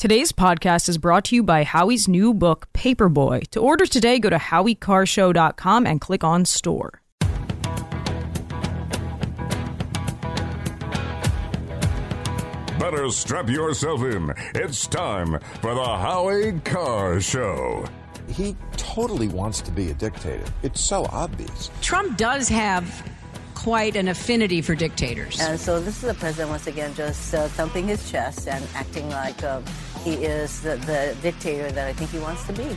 Today's podcast is brought to you by Howie's new book, Paperboy. To order today, go to howiecarrshow.com and click on store. Better strap yourself in. It's time for the Howie Carr Show. He totally wants to be a dictator. It's so obvious. Trump does have quite an affinity for dictators. And so this is the president once again just uh, thumping his chest and acting like uh, he is the, the dictator that I think he wants to be.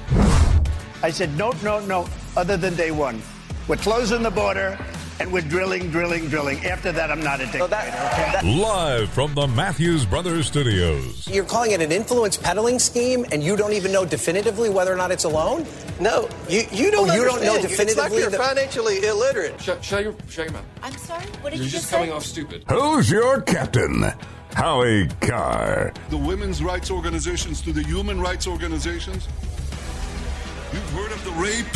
I said, no, no, no, other than day one. We're closing the border and we're drilling, drilling, drilling. After that, I'm not a dictator. okay? Live from the Matthews Brothers Studios. You're calling it an influence peddling scheme, and you don't even know definitively whether or not it's a loan? No, you, you don't. Oh, you don't know understand. It's like definitively you're that- financially illiterate. Shut, shut your, shut your mouth. I'm sorry? What did You're you just just coming say? off stupid. Who's your captain? Howie Carr. the women's rights organizations to the human rights organizations? You've heard of the rape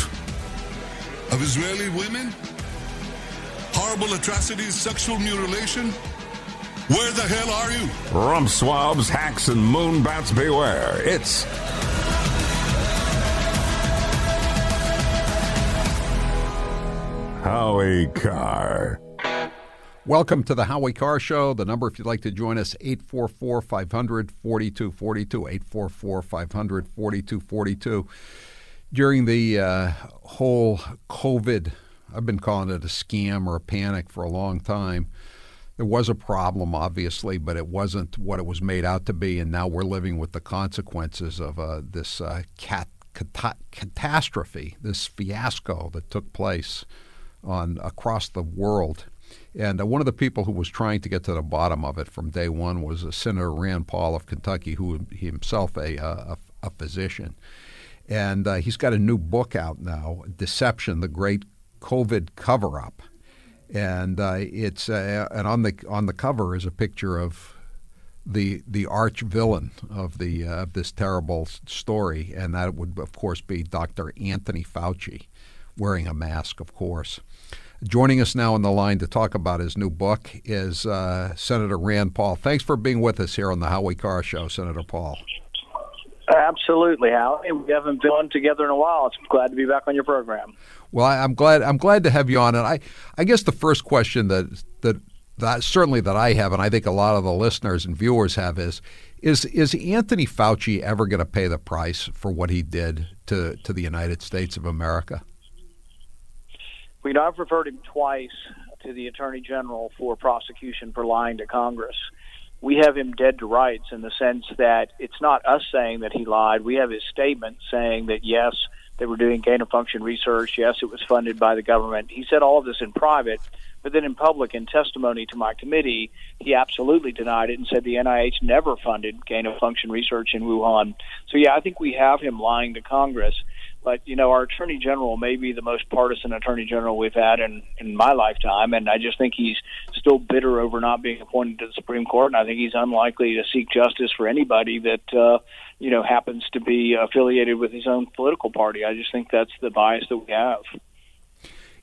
of Israeli women? Horrible atrocities, sexual mutilation? Where the hell are you? Rump swabs, hacks, and moon bats beware. It's Howie Carr. Welcome to the Howie Carr Show. The number, if you'd like to join us, 844 500 4242. 844 500 4242. During the uh, whole COVID, I've been calling it a scam or a panic for a long time. There was a problem, obviously, but it wasn't what it was made out to be. And now we're living with the consequences of uh, this uh, cat, cata- catastrophe, this fiasco that took place on across the world. And uh, one of the people who was trying to get to the bottom of it from day one was uh, Senator Rand Paul of Kentucky, who himself a, uh, a, a physician. And uh, he's got a new book out now, Deception: The Great COVID Cover-Up. And uh, it's uh, and on the on the cover is a picture of the the arch villain of the uh, of this terrible story, and that would of course be Dr. Anthony Fauci, wearing a mask, of course. Joining us now on the line to talk about his new book is uh, Senator Rand Paul. Thanks for being with us here on the Howie Carr Show, Senator Paul. Absolutely, Howie. We haven't been on together in a while. It's glad to be back on your program. Well, I, I'm glad I'm glad to have you on, and I I guess the first question that that that certainly that I have, and I think a lot of the listeners and viewers have is is is Anthony Fauci ever going to pay the price for what he did to to the United States of America? We know I've referred him twice to the Attorney General for prosecution for lying to Congress. We have him dead to rights in the sense that it's not us saying that he lied. We have his statement saying that yes, they were doing gain of function research. Yes, it was funded by the government. He said all of this in private, but then in public, in testimony to my committee, he absolutely denied it and said the NIH never funded gain of function research in Wuhan. So yeah, I think we have him lying to Congress. But you know, our attorney general may be the most partisan attorney general we've had in in my lifetime, and I just think he's still bitter over not being appointed to the Supreme Court. And I think he's unlikely to seek justice for anybody that uh, you know happens to be affiliated with his own political party. I just think that's the bias that we have.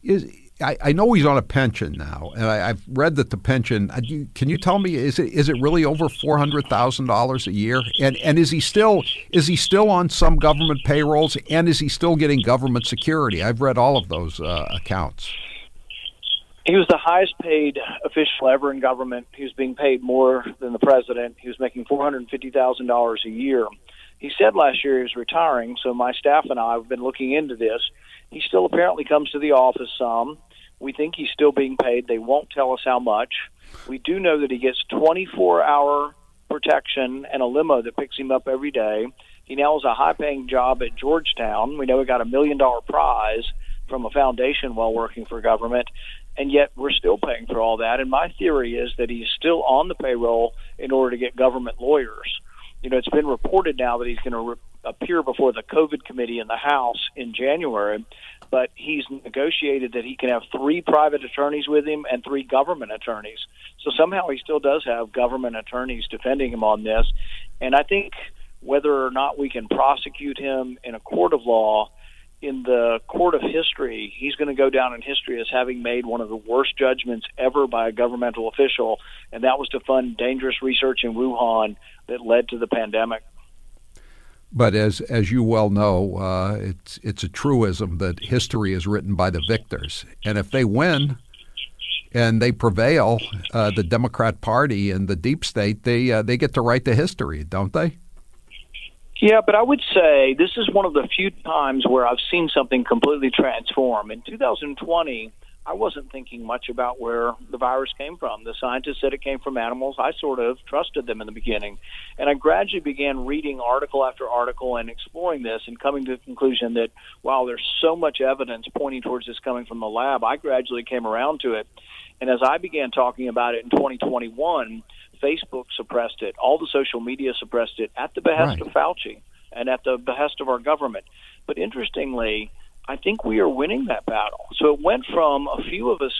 Is I, I know he's on a pension now, and I, I've read that the pension. uh, Can you tell me is it is it really over four hundred thousand dollars a year? And and is he still is he still on some government payrolls? And is he still getting government security? I've read all of those uh, accounts. He was the highest paid official ever in government. He was being paid more than the president. He was making four hundred fifty thousand dollars a year. He said last year he was retiring, so my staff and I have been looking into this. He still apparently comes to the office some. We think he's still being paid. They won't tell us how much. We do know that he gets 24 hour protection and a limo that picks him up every day. He now has a high paying job at Georgetown. We know he got a million dollar prize from a foundation while working for government, and yet we're still paying for all that. And my theory is that he's still on the payroll in order to get government lawyers. You know, it's been reported now that he's going to re- appear before the COVID committee in the House in January, but he's negotiated that he can have three private attorneys with him and three government attorneys. So somehow he still does have government attorneys defending him on this. And I think whether or not we can prosecute him in a court of law, in the court of history, he's going to go down in history as having made one of the worst judgments ever by a governmental official, and that was to fund dangerous research in Wuhan that led to the pandemic. But as as you well know, uh, it's it's a truism that history is written by the victors, and if they win and they prevail, uh, the Democrat Party and the deep state, they uh, they get to write the history, don't they? Yeah, but I would say this is one of the few times where I've seen something completely transform. In 2020, I wasn't thinking much about where the virus came from. The scientists said it came from animals. I sort of trusted them in the beginning. And I gradually began reading article after article and exploring this and coming to the conclusion that while there's so much evidence pointing towards this coming from the lab, I gradually came around to it. And as I began talking about it in 2021, Facebook suppressed it. All the social media suppressed it at the behest right. of Fauci and at the behest of our government. But interestingly, I think we are winning that battle. So it went from a few of us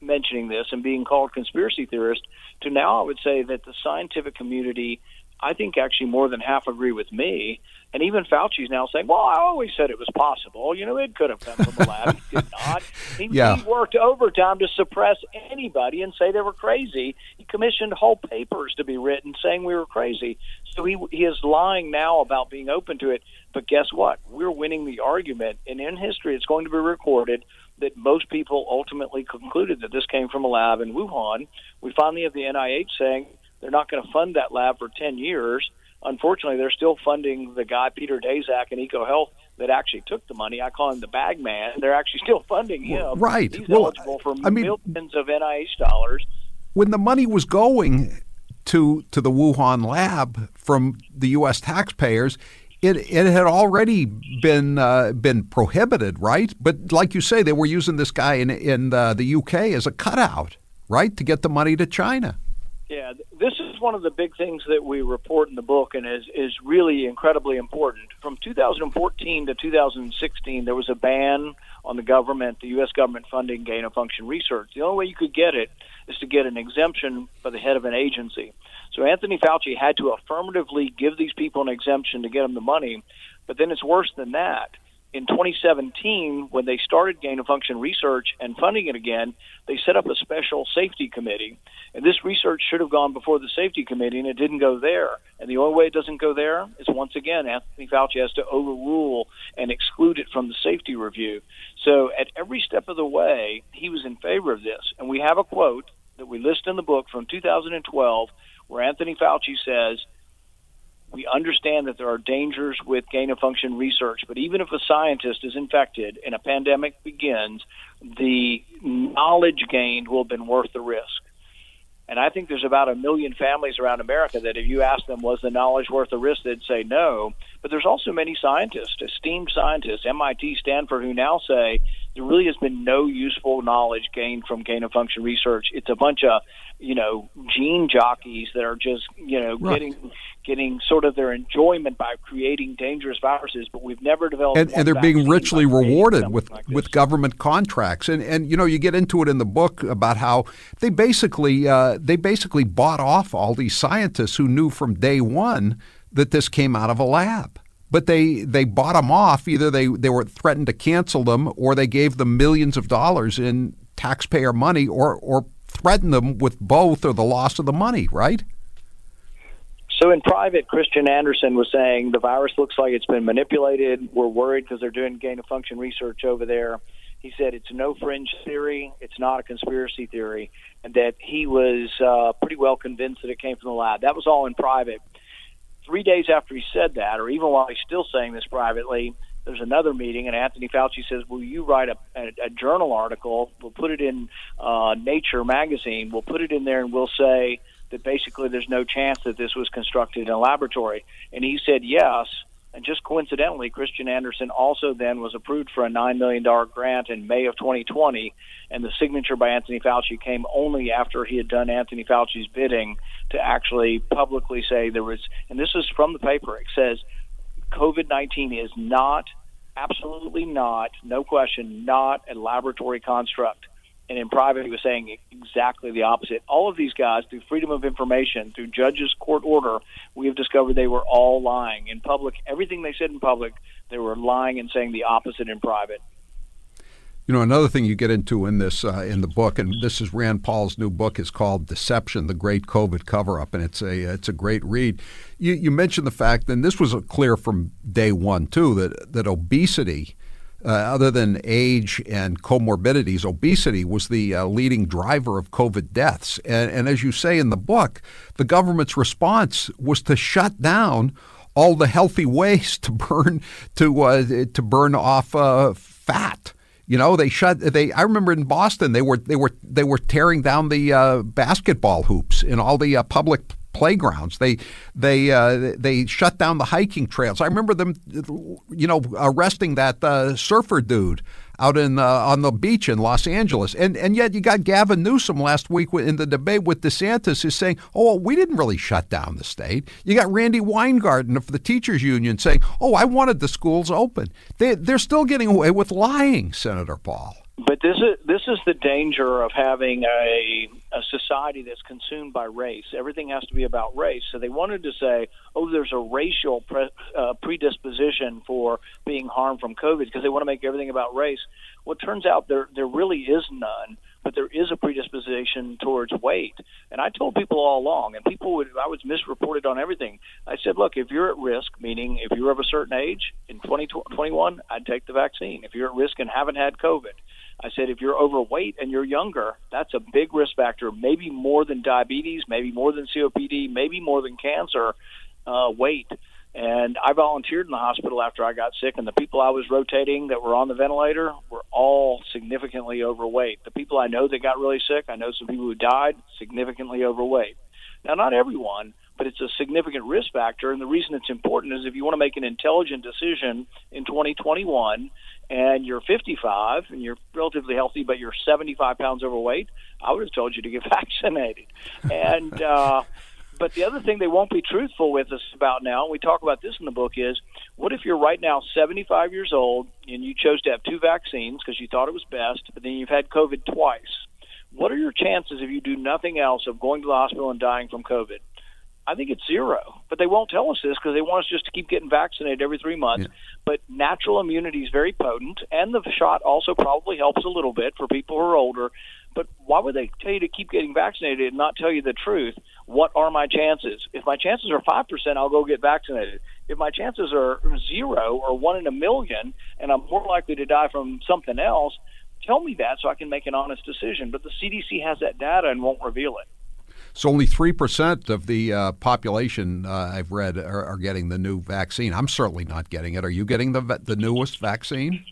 mentioning this and being called conspiracy theorists to now I would say that the scientific community, I think actually more than half agree with me. And even Fauci's now saying, well, I always said it was possible. You know, it could have come from the lab. He did not. He, yeah. he worked overtime to suppress anybody and say they were crazy. He commissioned whole papers to be written saying we were crazy. So he, he is lying now about being open to it. But guess what? We're winning the argument. And in history, it's going to be recorded that most people ultimately concluded that this came from a lab in Wuhan. We finally have the NIH saying they're not going to fund that lab for 10 years unfortunately, they're still funding the guy Peter Daszak in EcoHealth that actually took the money. I call him the bag man. They're actually still funding him. Right. He's well, eligible for I mean, millions of NIH dollars. When the money was going to to the Wuhan lab from the U.S. taxpayers, it it had already been uh, been prohibited, right? But like you say, they were using this guy in in the, the UK as a cutout, right, to get the money to China. Yeah, this is one of the big things that we report in the book, and is is really incredibly important. From 2014 to 2016, there was a ban on the government, the U.S. government funding gain of function research. The only way you could get it is to get an exemption by the head of an agency. So Anthony Fauci had to affirmatively give these people an exemption to get them the money. But then it's worse than that in 2017, when they started gain of function research and funding it again, they set up a special safety committee. And this research should have gone before the safety committee, and it didn't go there. And the only way it doesn't go there is once again, Anthony Fauci has to overrule and exclude it from the safety review. So at every step of the way, he was in favor of this. And we have a quote that we list in the book from 2012 where Anthony Fauci says, we understand that there are dangers with gain of function research, but even if a scientist is infected and a pandemic begins, the knowledge gained will have been worth the risk. And I think there's about a million families around America that if you ask them, was the knowledge worth the risk, they'd say no. But there's also many scientists, esteemed scientists, MIT, Stanford, who now say there really has been no useful knowledge gained from gain of function research. It's a bunch of, you know, gene jockeys that are just, you know, right. getting getting sort of their enjoyment by creating dangerous viruses, but we've never developed. And, and they're being richly rewarded with like with government contracts. And and you know you get into it in the book about how they basically uh, they basically bought off all these scientists who knew from day one that this came out of a lab. But they, they bought them off. Either they, they were threatened to cancel them or they gave them millions of dollars in taxpayer money or, or threatened them with both or the loss of the money, right? So in private, Kristian Andersen was saying the virus looks like it's been manipulated. We're worried because they're doing gain of function research over there. He said it's no fringe theory, it's not a conspiracy theory, and that he was uh, pretty well convinced that it came from the lab. That was all in private. Three days after he said that, or even while he's still saying this privately, there's another meeting, and Anthony Fauci says, "Will you write a, a, a journal article? We'll put it in uh, Nature magazine. We'll put it in there, and we'll say." that basically there's no chance that this was constructed in a laboratory. And he said yes. And just coincidentally, Kristian Andersen also then was approved for a $9 million grant in May of 2020. And the signature by Anthony Fauci came only after he had done Anthony Fauci's bidding to actually publicly say there was, and this is from the paper, it says COVID 19 is not, absolutely not, no question, not a laboratory construct and in private he was saying exactly the opposite. All of these guys, through freedom of information, through judges' court order, we have discovered they were all lying. In public, everything they said in public, they were lying and saying the opposite in private. You know, another thing you get into in this uh, in the book, and this is Rand Paul's new book, is called "Deception: The Great COVID Cover-Up," and it's a it's a great read. You, you mentioned the fact, and this was clear from day one too, that that obesity, uh, other than age and comorbidities, obesity was the uh, leading driver of COVID deaths. And, and as you say in the book, the government's response was to shut down all the healthy ways to burn to uh, to burn off uh, fat. You know, they shut. They. I remember in Boston, they were they were they were tearing down the uh, basketball hoops in all the uh, public playgrounds. They they uh, they shut down the hiking trails. I remember them, you know, arresting that uh, surfer dude out in uh, on the beach in Los Angeles. And and yet you got Gavin Newsom last week in the debate with DeSantis is saying, "Oh, well, we didn't really shut down the state." You got Randi Weingarten of the teachers union saying, "Oh, I wanted the schools open." They they're still getting away with lying, Senator Paul. But this is this is the danger of having a a society that's consumed by race. Everything has to be about race. So they wanted to say, oh, there's a racial pre, uh, predisposition for being harmed from COVID because they want to make everything about race. Well, it turns out there there really is none, but there is a predisposition towards weight. And I told people all along, and people would I was misreported on everything. I said, look, if you're at risk, meaning if you're of a certain age in 2021, I'd take the vaccine. If you're at risk and haven't had COVID I said, if you're overweight and you're younger, that's a big risk factor, maybe more than diabetes, maybe more than COPD, maybe more than cancer, uh, weight. And I volunteered in the hospital after I got sick, and the people I was rotating that were on the ventilator were all significantly overweight. The people I know that got really sick, I know some people who died significantly overweight. Now, not everyone, but it's a significant risk factor. And the reason it's important is if you want to make an intelligent decision in 2021 and you're 55 and you're relatively healthy, but you're 75 pounds overweight, I would have told you to get vaccinated. and uh, but the other thing they won't be truthful with us about now, and we talk about this in the book, is what if you're right now 75 years old and you chose to have two vaccines because you thought it was best, but then you've had COVID twice? What are your chances if you do nothing else of going to the hospital and dying from COVID? I think it's zero. But they won't tell us this because they want us just to keep getting vaccinated every three months. Yeah. But natural immunity is very potent, and the shot also probably helps a little bit for people who are older. But why would they tell you to keep getting vaccinated and not tell you the truth? What are my chances? If my chances are 5%, I'll go get vaccinated. If my chances are zero or one in a million, and I'm more likely to die from something else, tell me that so I can make an honest decision. But the CDC has that data and won't reveal it. So only three percent of the uh, population uh, I've read are, are, getting the new vaccine. I'm certainly not getting it. Are you getting the the newest vaccine?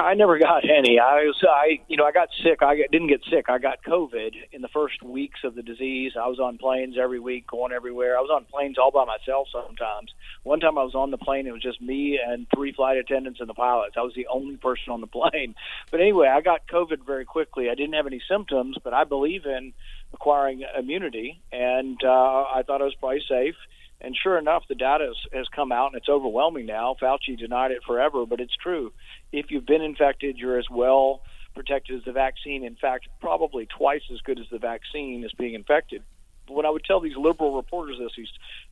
I never got any. I was, I, you know, I got sick. I didn't get sick. I got COVID in the first weeks of the disease. I was on planes every week, going everywhere. I was on planes all by myself sometimes. One time I was on the plane, it was just me and three flight attendants and the pilots. I was the only person on the plane. But anyway, I got COVID very quickly. I didn't have any symptoms, but I believe in acquiring immunity, and uh, I thought it was probably safe. And sure enough, the data has, has come out, and it's overwhelming now. Fauci denied it forever, but it's true. If you've been infected, you're as well protected as the vaccine. In fact, probably twice as good as the vaccine is being infected. But when I would tell these liberal reporters this, these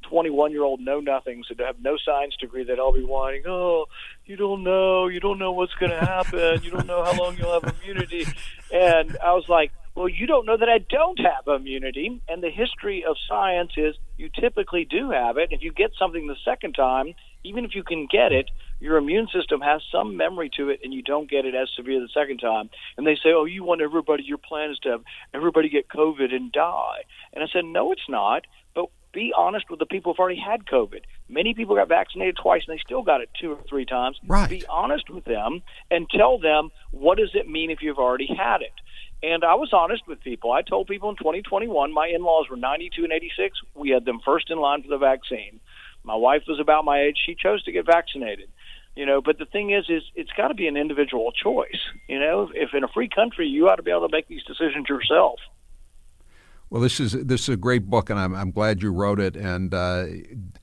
21 year old know nothings that have no science degree, that I'll be whining, oh, you don't know, you don't know what's going to happen, you don't know how long you'll have immunity. And I was like, well, you don't know that I don't have immunity. And the history of science is you typically do have it. If you get something the second time, even if you can get it, your immune system has some memory to it and you don't get it as severe the second time. And they say, oh, you want everybody, your plan is to have everybody get COVID and die. And I said, no, it's not. But be honest with the people who've already had COVID. Many people got vaccinated twice and they still got it two or three times. Right. Be honest with them and tell them what does it mean if you've already had it. And I was honest with people. I told people in 2021, my in laws were 92 and 86. We had them first in line for the vaccine. My wife was about my age. She chose to get vaccinated. You know, but the thing is, is it's got to be an individual choice. You know, if in a free country, you ought to be able to make these decisions yourself. Well, this is this is a great book, and I'm, I'm glad you wrote it. And uh,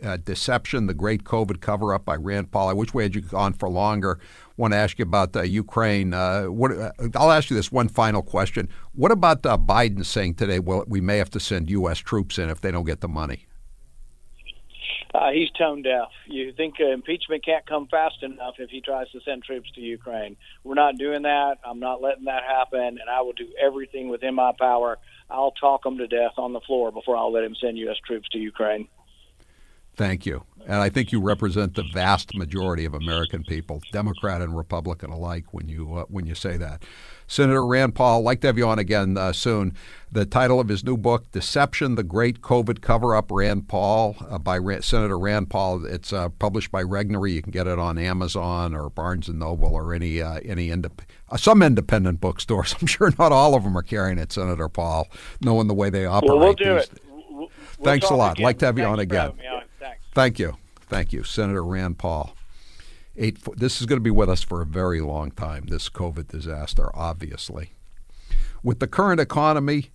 uh, "Deception: The Great COVID Cover-Up" by Rand Paul. I wish we had you on for longer. Want to ask you about uh, Ukraine? Uh, what uh, I'll ask you this one final question: What about Biden saying today? Well, we may have to send U.S. troops in if they don't get the money. Uh, he's tone deaf. You think uh, impeachment can't come fast enough if he tries to send troops to Ukraine. We're not doing that. I'm not letting that happen, and I will do everything within my power. I'll talk him to death on the floor before I'll let him send U.S. troops to Ukraine. Thank you. And I think you represent the vast majority of American people, Democrat and Republican alike, when you uh, when you say that. Senator Rand Paul, like to have you on again uh, soon. The title of his new book, Deception, the Great COVID Cover Up, Rand Paul, uh, by Senator Rand Paul. It's uh, published by Regnery. You can get it on Amazon or Barnes & Noble or any, uh, any indep- uh, some independent bookstores. I'm sure not all of them are carrying it, Senator Paul, knowing the way they operate. Well, we'll do these. it. We'll, Thanks a lot. Again. like to have you Thanks on again. Thank you. Thank you, Senator Rand Paul. Eight, this is going to be with us for a very long time, this COVID disaster, obviously. With the current economy,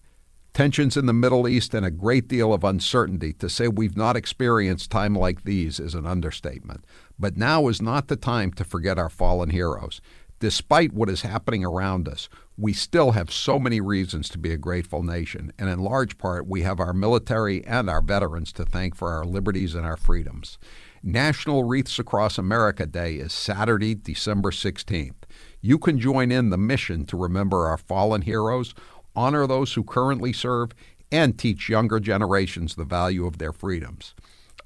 tensions in the Middle East, and a great deal of uncertainty, to say we've not experienced time like these is an understatement. But now is not the time to forget our fallen heroes. Despite what is happening around us, we still have so many reasons to be a grateful nation, and in large part, we have our military and our veterans to thank for our liberties and our freedoms. National Wreaths Across America Day is Saturday, December 16th. You can join in the mission to remember our fallen heroes, honor those who currently serve, and teach younger generations the value of their freedoms.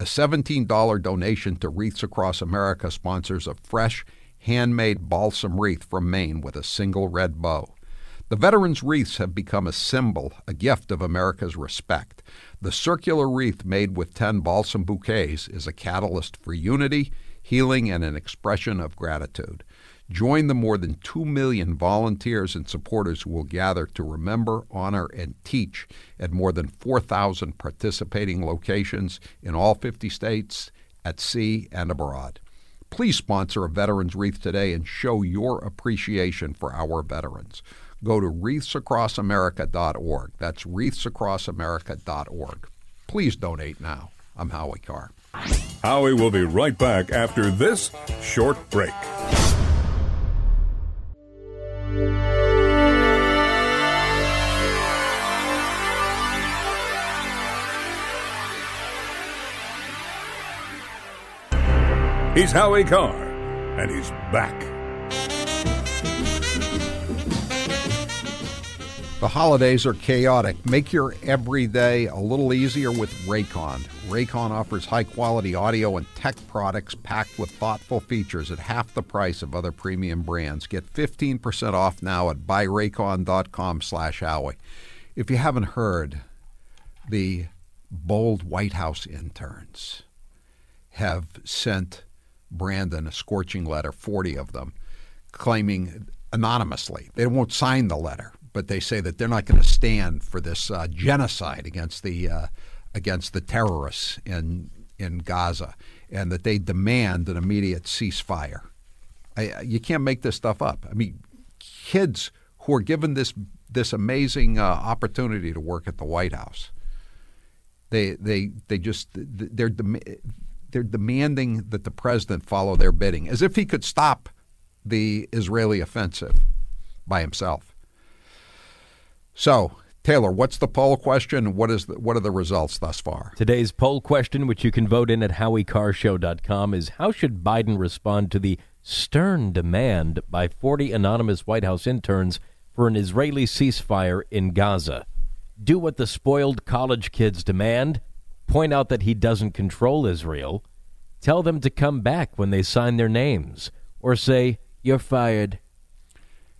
A $17 donation to Wreaths Across America sponsors a fresh, handmade balsam wreath from Maine with a single red bow. The veterans' wreaths have become a symbol, a gift of America's respect. The circular wreath made with 10 balsam bouquets is a catalyst for unity, healing, and an expression of gratitude. Join the more than 2 million volunteers and supporters who will gather to remember, honor, and teach at more than 4,000 participating locations in all 50 states, at sea, and abroad. Please sponsor a Veterans Wreath today and show your appreciation for our veterans. Go to wreathsacrossamerica.org. That's wreathsacrossamerica.org. Please donate now. I'm Howie Carr. Howie will be right back after this short break. He's Howie Carr, and he's back. Holidays are chaotic. Make your everyday a little easier with Raycon. Raycon offers high quality audio and tech products packed with thoughtful features at half the price of other premium brands. Get 15% off now at buyraycon.com slash Howie. If you haven't heard, the bold White House interns have sent Brandon a scorching letter, 40 of them, claiming anonymously. They won't sign the letter, but they say that they're not going to stand for this uh, genocide against the uh, against the terrorists in in Gaza, and that they demand an immediate ceasefire. I, you can't make this stuff up. I mean, kids who are given this this amazing uh, opportunity to work at the White House, they they they just they're they're demanding that the president follow their bidding, as if he could stop the Israeli offensive by himself. So, Taylor, what's the poll question? What is the, what are the results thus far? Today's poll question, which you can vote in at howiecarrshow.com, is how should Biden respond to the stern demand by 40 anonymous White House interns for an Israeli ceasefire in Gaza? Do what the spoiled college kids demand point out that he doesn't control Israel, tell them to come back when they sign their names, or say, You're fired.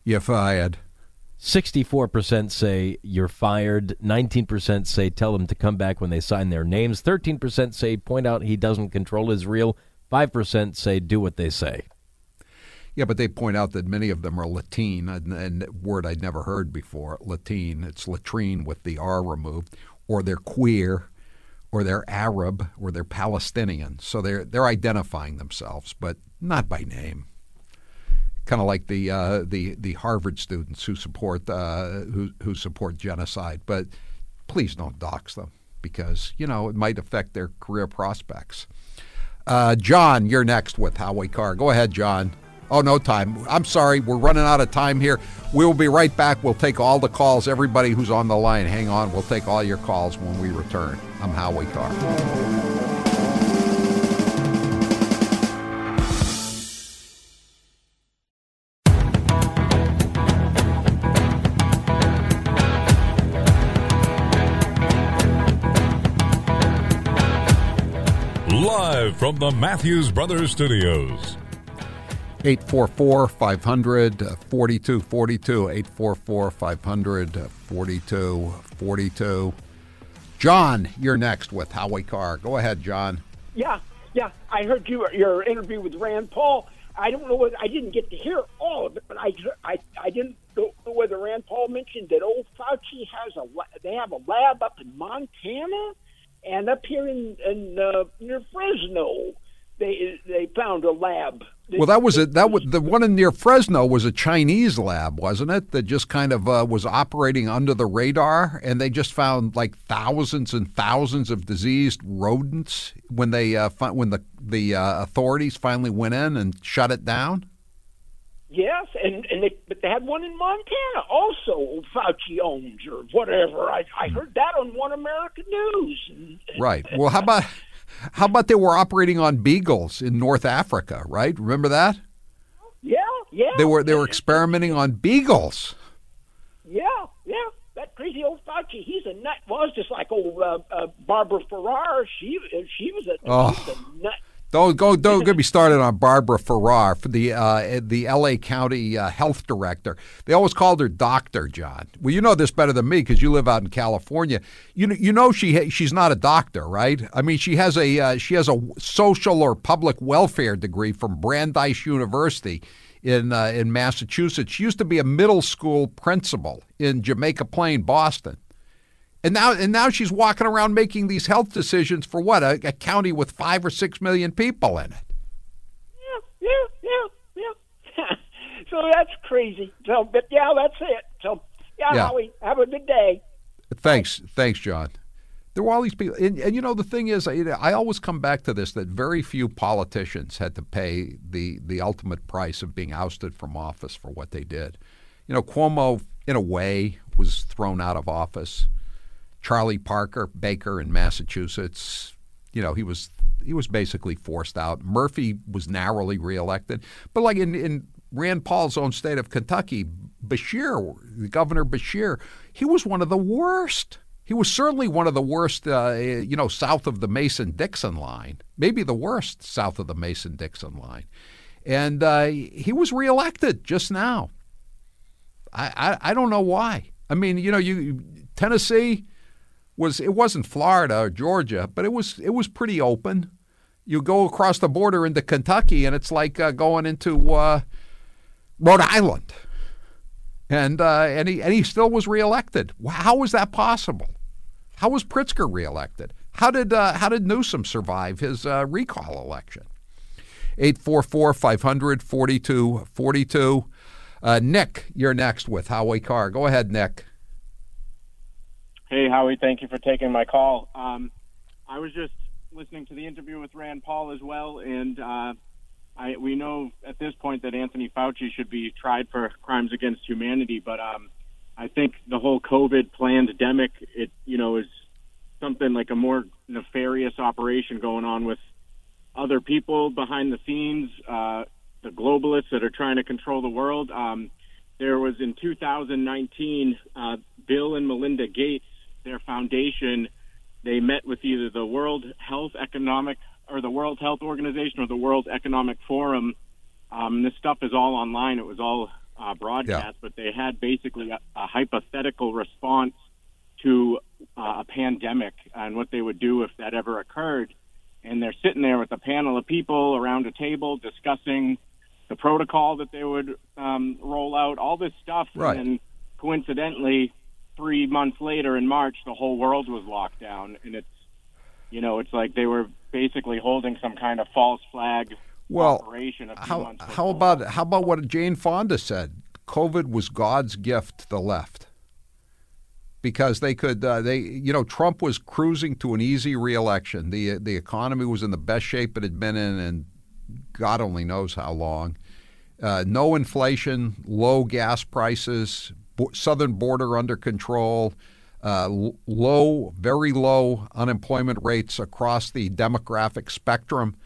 You're fired. 64% say you're fired. 19% say tell them to come back when they sign their names. 13% say point out he doesn't control Israel. 5% say do what they say. Yeah, but they point out that many of them are Latine, and, a word I'd never heard before. Latine, it's latrine with the R removed, or they're queer, or they're Arab, or they're Palestinian. So they're they're identifying themselves, but not by name. Kind of like the uh, the the Harvard students who support uh, who who support genocide, but please don't dox them because you know it might affect their career prospects. Uh, John, you're next with Howie Carr. Go ahead, John. Oh, no time. I'm sorry. We're running out of time here. We will be right back. We'll take all the calls. Everybody who's on the line, hang on. We'll take all your calls when we return. I'm Howie Carr. From the Matthews Brothers Studios. 844 500 4242. 844 500 4242. John, you're next with Howie Carr. Go ahead, John. Yeah, yeah. I heard you your interview with Rand Paul. I don't know what I didn't get to hear all of it, but I I, I didn't know whether Rand Paul mentioned that old Fauci has a they have a lab up in Montana and up here in, in uh, near Fresno they they found a lab. Well, that was it. That was the one in near Fresno was a Chinese lab, wasn't it? That just kind of uh, was operating under the radar, and they just found like thousands and thousands of diseased rodents when they uh, when the the uh, authorities finally went in and shut it down. Yes, and and they but they had one in Montana also. Fauci owns or whatever. I I heard that on One American News. Right. Well, how about how about they were operating on beagles in North Africa, right? Remember that? Yeah, yeah. They were they were experimenting on beagles. Yeah, yeah. That crazy old Fauci, he's a nut. Well, it's just like old uh, uh, Barbara Ferrer. She she was a, oh. she was a nut. Don't go. Don't get me started on Barbara Ferrer, for the uh, the L.A. County uh, health director. They always called her Doctor John. Well, you know this better than me because you live out in California. You know, you know she she's not a doctor, right? I mean, she has a uh, she has a social or public welfare degree from Brandeis University in uh, in Massachusetts. She used to be a middle school principal in Jamaica Plain, Boston. And now, and now she's walking around making these health decisions for what a, a county with five or six million people in it. Yeah, yeah, yeah, yeah. so that's crazy. So, but yeah, that's it. So, yeah, yeah. Howie, have a good day. Thanks, thanks, John. There were all these people, and, and you know the thing is, I, I always come back to this: that very few politicians had to pay the the ultimate price of being ousted from office for what they did. You know, Cuomo, in a way, was thrown out of office. Charlie Parker Baker in Massachusetts, you know, he was he was basically forced out. Murphy was narrowly reelected, but like in, in Rand Paul's own state of Kentucky, Beshear, Governor Beshear, he was one of the worst. He was certainly one of the worst, uh, you know, south of the Mason Dixon line, maybe the worst south of the Mason Dixon line. And uh, he was reelected just now. I, I, I don't know why. I mean, you know, you Tennessee, was it wasn't Florida or Georgia, but it was it was pretty open. You go across the border into Kentucky, and it's like uh, going into uh, Rhode Island, and uh, and he and he still was reelected. How was that possible? How was Pritzker reelected? How did uh, how did Newsom survive his uh, recall election? 844 500 4242. Uh, Nick, you're next with Howie Carr. Go ahead, Nick. Hey, Howie, thank you for taking my call. Um, I was just listening to the interview with Rand Paul as well, and uh, I, we know at this point that Anthony Fauci should be tried for crimes against humanity. But um, I think the whole COVID pandemic, it you know, is something like a more nefarious operation going on with other people behind the scenes, uh, the globalists that are trying to control the world. Um, there was in 2019, uh, Bill and Melinda Gates their foundation, they met with either the World Health Economic or the World Health Organization or the World Economic Forum. Um, this stuff is all online. It was all uh, broadcast, yeah. but they had basically a, a hypothetical response to uh, a pandemic and what they would do if that ever occurred. And they're sitting there with a panel of people around a table discussing the protocol that they would um, roll out, all this stuff. Right. And coincidentally, three months later in March, the whole world was locked down, and it's you know it's like they were basically holding some kind of false flag well, operation. how how about how about what Jane Fonda said? COVID was God's gift to the left because they could uh, they you know Trump was cruising to an easy reelection. the The economy was in the best shape it had been in, and God only knows how long. Uh, no inflation, low gas prices, southern border under control, uh, low, very low unemployment rates across the demographic spectrum.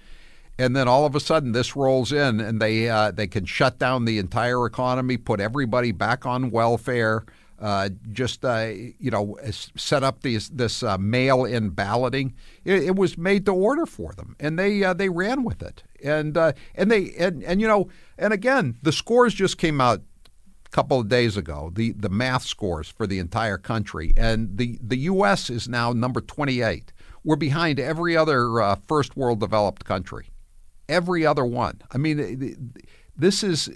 And then all of a sudden, this rolls in, and they uh, they can shut down the entire economy, put everybody back on welfare, uh, just uh, you know set up these this uh, mail-in balloting. It, it, was made to order for them, and they uh, they ran with it. And uh, and they and, and you know and again the scores just came out couple of days ago. The the math scores for the entire country, and the the U.S. is now number 28. We're behind every other uh, first world developed country, every other one. I mean, this is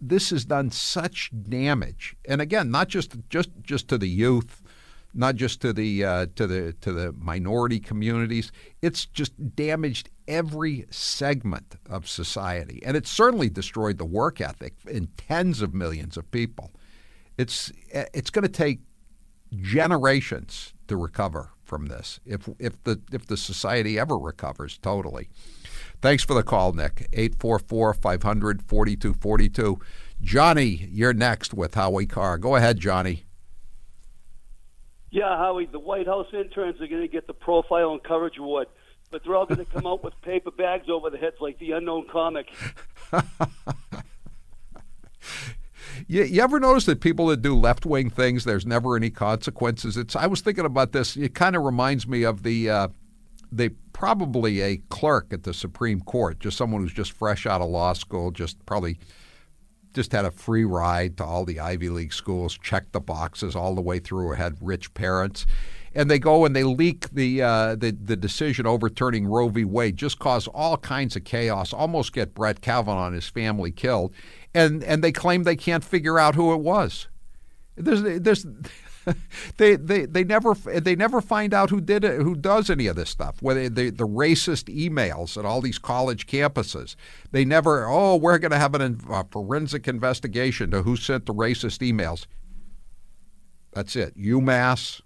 this has done such damage, and again, not just just just to the youth, not just to the uh, to the to the minority communities. It's just damaged every segment of society, and it's certainly destroyed the work ethic in tens of millions of people. It's it's going to take generations to recover from this, if if the if the society ever recovers totally. Thanks for the call, Nick. 844 500 4242. Johnny, you're next with Howie Carr. Go ahead, Johnny. Yeah, Howie, the White House interns are going to get the Profile and Courage Award, but they're all going to come out with paper bags over their heads like the unknown comic. You, you, ever notice that people that do left wing things, there's never any consequences? It's. I was thinking about this. It kind of reminds me of the uh, they probably a clerk at the Supreme Court, just someone who's just fresh out of law school, just probably just had a free ride to all the Ivy League schools, checked the boxes all the way through, had rich parents. And they go and they leak the, uh, the the decision overturning Roe v. Wade, just cause all kinds of chaos, almost get Brett Kavanaugh and his family killed, and and they claim they can't figure out who it was. There's there's they, they they never they never find out who did it, who does any of this stuff. Whether the the racist emails at all these college campuses, they never. Oh, we're going to have an, a forensic investigation to who sent the racist emails. That's it. UMass,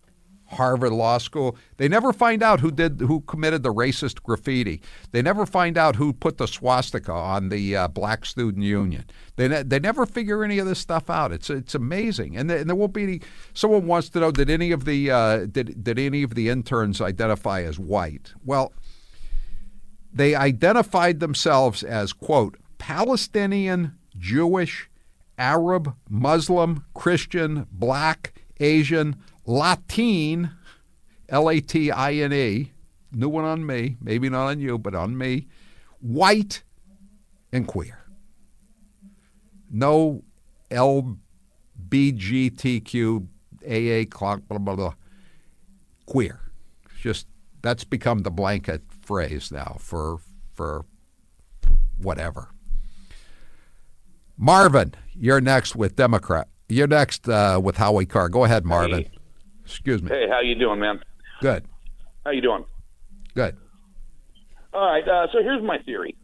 Harvard Law School. They never find out who did who committed the racist graffiti. They never find out who put the swastika on the uh, Black Student Union. They ne- they never figure any of this stuff out. It's it's amazing, and, th- and there won't be any. Someone wants to know did any of the uh, did did any of the interns identify as white? Well, they identified themselves as quote Palestinian, Jewish, Arab, Muslim, Christian, Black, Asian Latine, L A T I N E, new one on me, maybe not on you, but on me, white and queer. No LBGTQ, AA, clock, blah, blah, blah. Queer. Just that's become the blanket phrase now for for whatever. Marvin, you're next with Democrat. You're next uh, with Howie Carr. Go ahead, Marvin. Hey. Excuse me. Hey, how you doing, man? Good. How you doing? Good. All right. Uh, so here's my theory.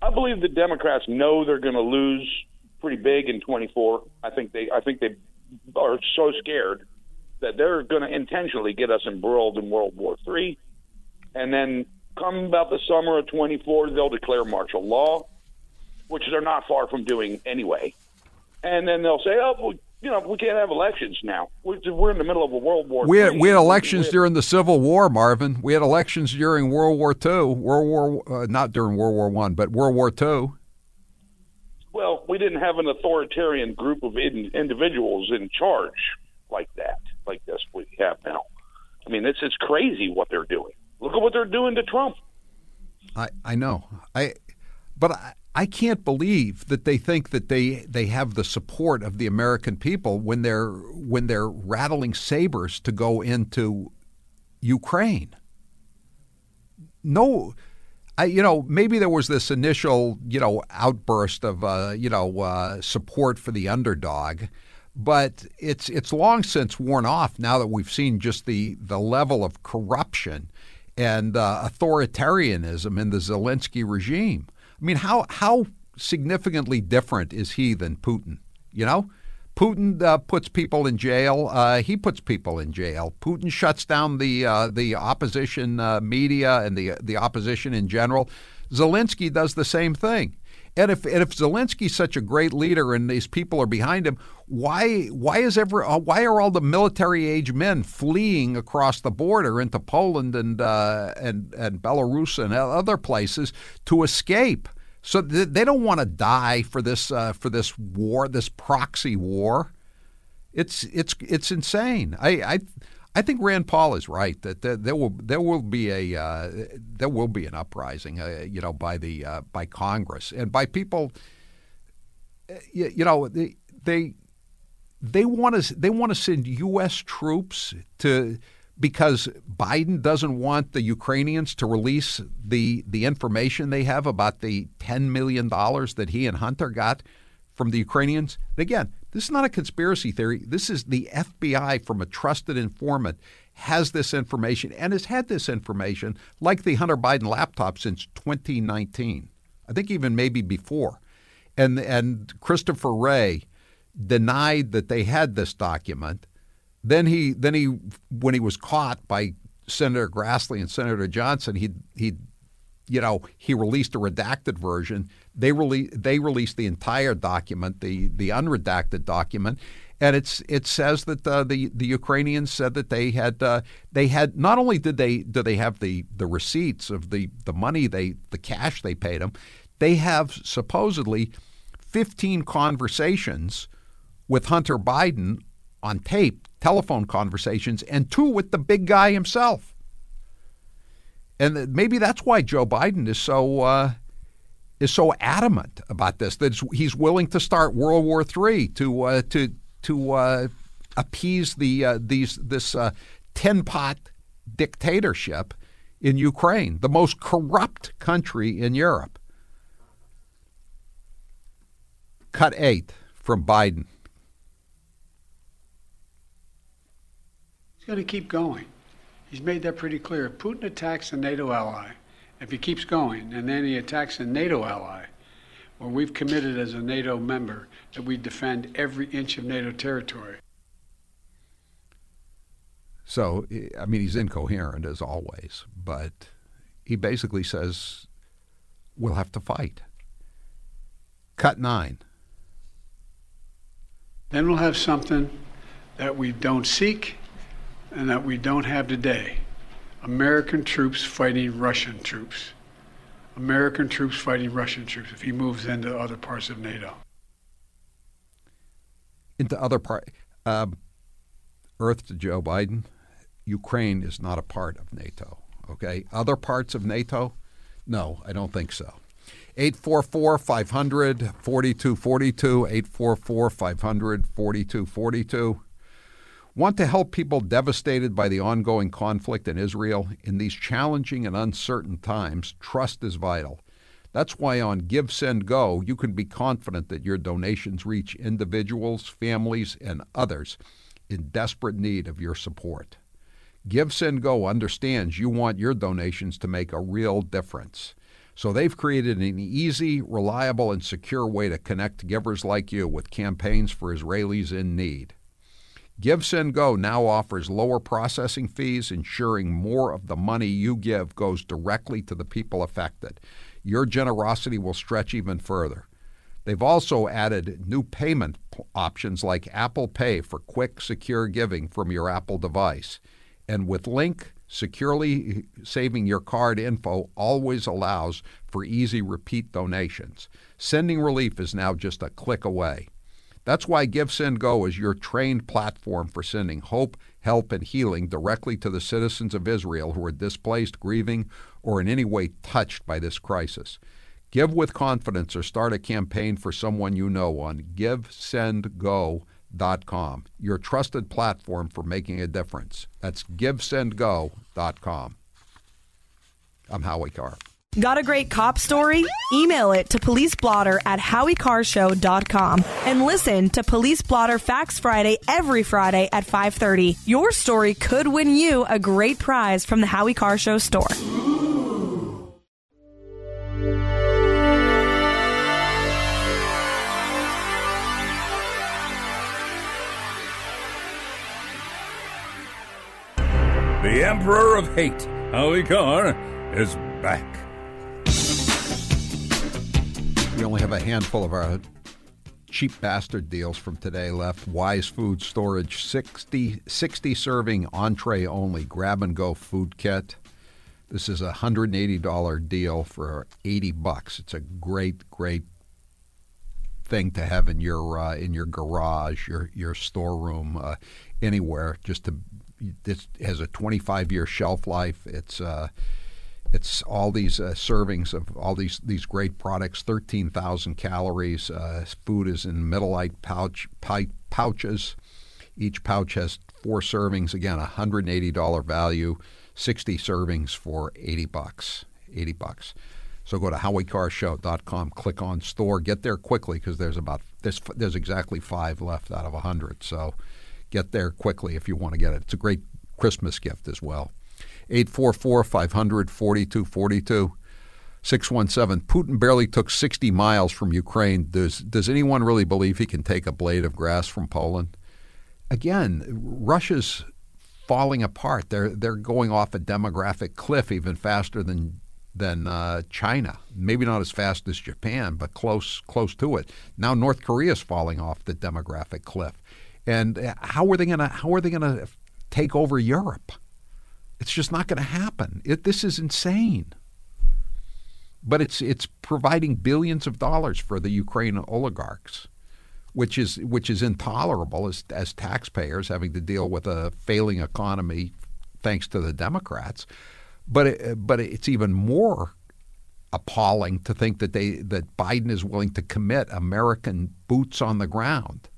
I believe the Democrats know they're going to lose pretty big in 24. I think they. I think they are so scared that they're going to intentionally get us embroiled in World War III, and then come about the summer of 24, they'll declare martial law, which they're not far from doing anyway. And then they'll say, "Oh, well, you know, we can't have elections now. We're in the middle of a World War. We had, we had elections during the Civil War, Marvin. We had elections during World War II. World War, uh, not during World War One, but World War II. Well, we didn't have an authoritarian group of in, individuals in charge like that, like this we have now. I mean, it's it's crazy what they're doing. Look at what they're doing to Trump. I I know. I, but I I can't believe that they think that they, they have the support of the American people when they're when they're rattling sabers to go into Ukraine. No, I, you know, maybe there was this initial, you know, outburst of, uh, you know, uh, support for the underdog, but it's it's long since worn off. Now that we've seen just the the level of corruption and uh, authoritarianism in the Zelensky regime. I mean, how how significantly different is he than Putin? You know, Putin uh, puts people in jail. Uh, he puts people in jail. Putin shuts down the uh, the opposition uh, media and the the opposition in general. Zelensky does the same thing. And if and if Zelensky's such a great leader and these people are behind him, why why is ever uh, why are all the military age men fleeing across the border into Poland and uh, and and Belarus and other places to escape? So th- they don't want to die for this uh, for this war, this proxy war. It's it's it's insane. I I, I think Rand Paul is right that there, will there will be a uh, there will be an uprising, uh, you know, by the uh, by Congress and by people. uh, You, you know, they they they want to they want to send U.S. troops to because Biden doesn't want the Ukrainians to release the the information they have about the ten million dollars that he and Hunter got from the Ukrainians. And again, this is not a conspiracy theory. This is the FBI from a trusted informant has this information and has had this information like the Hunter Biden laptop since 2019. I think even maybe before. And and Christopher Wray denied that they had this document. Then he then he when he was caught by Senator Grassley and Senator Johnson, he he you know, he released a redacted version. They rele- they released the entire document, the the unredacted document, and it's it says that uh, the the Ukrainians said that they had uh, they had not only did they do they have the the receipts of the the money they the cash they paid them, they have supposedly 15 conversations with Hunter Biden on tape, telephone conversations, and two with the big guy himself. And maybe that's why Joe Biden is so uh, is so adamant about this that he's willing to start World War III to uh, to to uh, appease the uh, these this uh, tin pot dictatorship in Ukraine, the most corrupt country in Europe. Cut eight from Biden. He's going to keep going. He's made that pretty clear. If Putin attacks a NATO ally, if he keeps going, and then he attacks a NATO ally, well, we've committed as a NATO member that we defend every inch of NATO territory. So, I mean, he's incoherent as always, but he basically says we'll have to fight. Cut nine. Then we'll have something that we don't seek and that we don't have today. American troops fighting Russian troops. American troops fighting Russian troops if he moves into other parts of NATO. Into other part, um, Earth to Joe Biden, Ukraine is not a part of NATO. Okay, other parts of NATO, no, I don't think so. 844 500 4242, 844 500 4242. Want to help people devastated by the ongoing conflict in Israel? In these challenging and uncertain times, trust is vital. That's why on Give, Send, Go, you can be confident that your donations reach individuals, families, and others in desperate need of your support. Give, Send, Go understands you want your donations to make a real difference. So they've created an easy, reliable, and secure way to connect givers like you with campaigns for Israelis in need. Give Send Go now offers lower processing fees, ensuring more of the money you give goes directly to the people affected. Your generosity will stretch even further. They've also added new payment options like Apple Pay for quick, secure giving from your Apple device. And with Link, securely eh, saving your card info always allows for easy repeat donations. Sending relief is now just a click away. That's why Give Send Go is your trained platform for sending hope, help, and healing directly to the citizens of Israel who are displaced, grieving, or in any way touched by this crisis. Give with confidence or start a campaign for someone you know on GiveSendGo.com, your trusted platform for making a difference. That's GiveSendGo.com. I'm Howie Carr. Got a great cop story? Email it to policeblotter at howiecarrshow.com and listen to Police Blotter Facts Friday every Friday at 5.30. Your story could win you a great prize from the Howie Carr Show store. The Emperor of Hate, Howie Carr, is back. We only have a handful of our cheap bastard deals from today left. Wise Food Storage 60, 60 serving entree only grab and go food kit. This is a $180 deal for 80 bucks. It's a great, great thing to have in your uh, in your garage, your your storeroom, uh, anywhere. Just to this has a 25 year shelf life. It's uh, it's all these uh, servings of all these these great products. 13,000 calories. Uh, food is in Middlite pouch pouches. Each pouch has four servings. Again, $180 value. 60 servings for 80 bucks. 80 bucks. So go to howiecarrshow.com, click on store, get there quickly because there's about there's there's exactly five left out of a hundred. So get there quickly if you want to get it. It's a great Christmas gift as well. 844 500 4242. 617. Putin barely took 60 miles from Ukraine. Does, does anyone really believe he can take a blade of grass from Poland? Again, Russia's falling apart. They're, they're going off a demographic cliff even faster than than uh, China. Maybe not as fast as Japan, but close close to it. Now North Korea is falling off the demographic cliff, and uh, how are they going to how are they going to take over Europe? It's just not going to happen. It, this is insane. But it's it's providing billions of dollars for the Ukraine oligarchs, which is which is intolerable as as taxpayers having to deal with a failing economy, thanks to the Democrats. But it, but it's even more appalling to think that they that Biden is willing to commit American boots on the ground,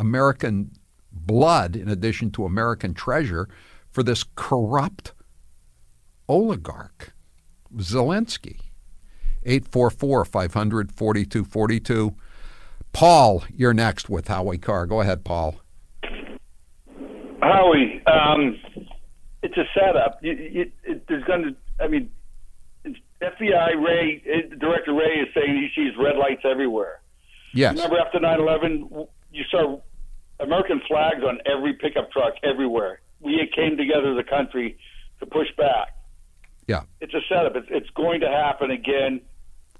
American blood in addition to American treasure for this corrupt oligarch, Zelensky. 844 500 4242. Paul, you're next with Howie Carr. Go ahead, Paul. Howie, um, it's a setup. You, you, it, there's going to, I mean, FBI Wray, eh, Director Wray is saying he sees red lights everywhere. Yes. Remember after 9/11, you saw American flags on every pickup truck everywhere. We came together as a country to push back. Yeah. It's a setup. It's, it's going to happen again.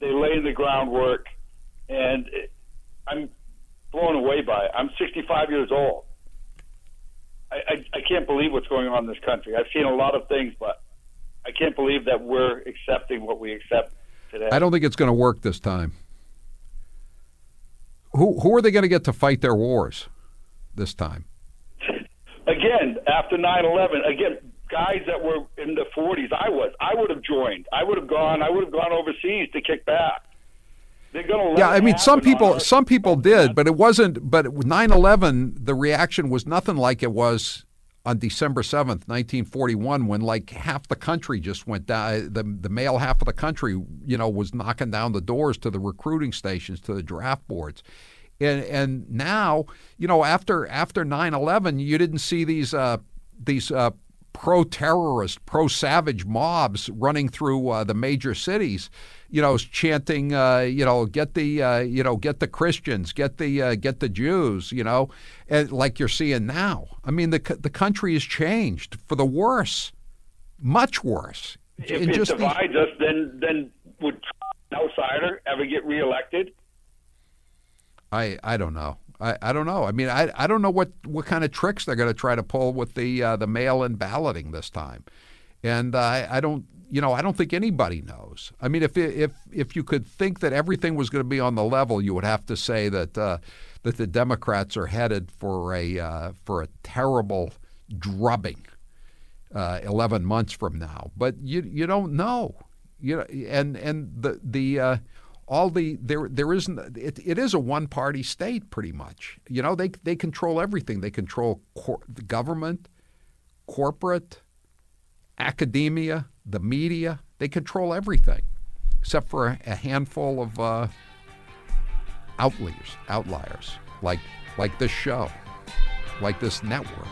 They lay in the groundwork, and it, I'm blown away by it. I'm 65 years old. I, I, I can't believe what's going on in this country. I've seen a lot of things, but I can't believe that we're accepting what we accept today. I don't think it's going to work this time. Who who are they going to get to fight their wars this time? Again, after 9/11, again, guys that were in the 40s, I was, I would have joined. I would have gone. I would have gone overseas to kick back. They're going to. Yeah, I mean, some people, some people did, but it wasn't. But 9/11, the reaction was nothing like it was on December 7th, 1941, when like half the country just went down. The the male half of the country, you know, was knocking down the doors to the recruiting stations, to the draft boards. And and now, you know, after after 9/11, you didn't see these uh, these uh, pro-terrorist, pro-savage mobs running through uh, the major cities, you know, chanting, uh, you know, get the, uh, you know, get the Christians, get the, uh, get the Jews, you know, and like you're seeing now. I mean, the the country has changed for the worse, much worse. If it divides these... us, then then would an outsider ever get reelected? I I don't know. I, I don't know. I mean, I, I don't know what, what kind of tricks they're going to try to pull with the uh, the mail-in balloting this time, and uh, I, I don't you know I don't think anybody knows. I mean, if if if you could think that everything was going to be on the level, you would have to say that uh, that the Democrats are headed for a uh, for a terrible drubbing uh, eleven months from now. But you you don't know. You know, and and the the uh, all the there there isn't it, it is a one party state pretty much. You know they they control everything. They control cor- the government, corporate, academia, the media. They control everything, except for a, a handful of uh, outliers, outliers like like this show, like this network.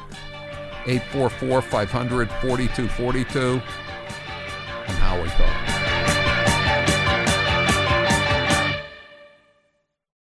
844 500 4242. I'm Howie.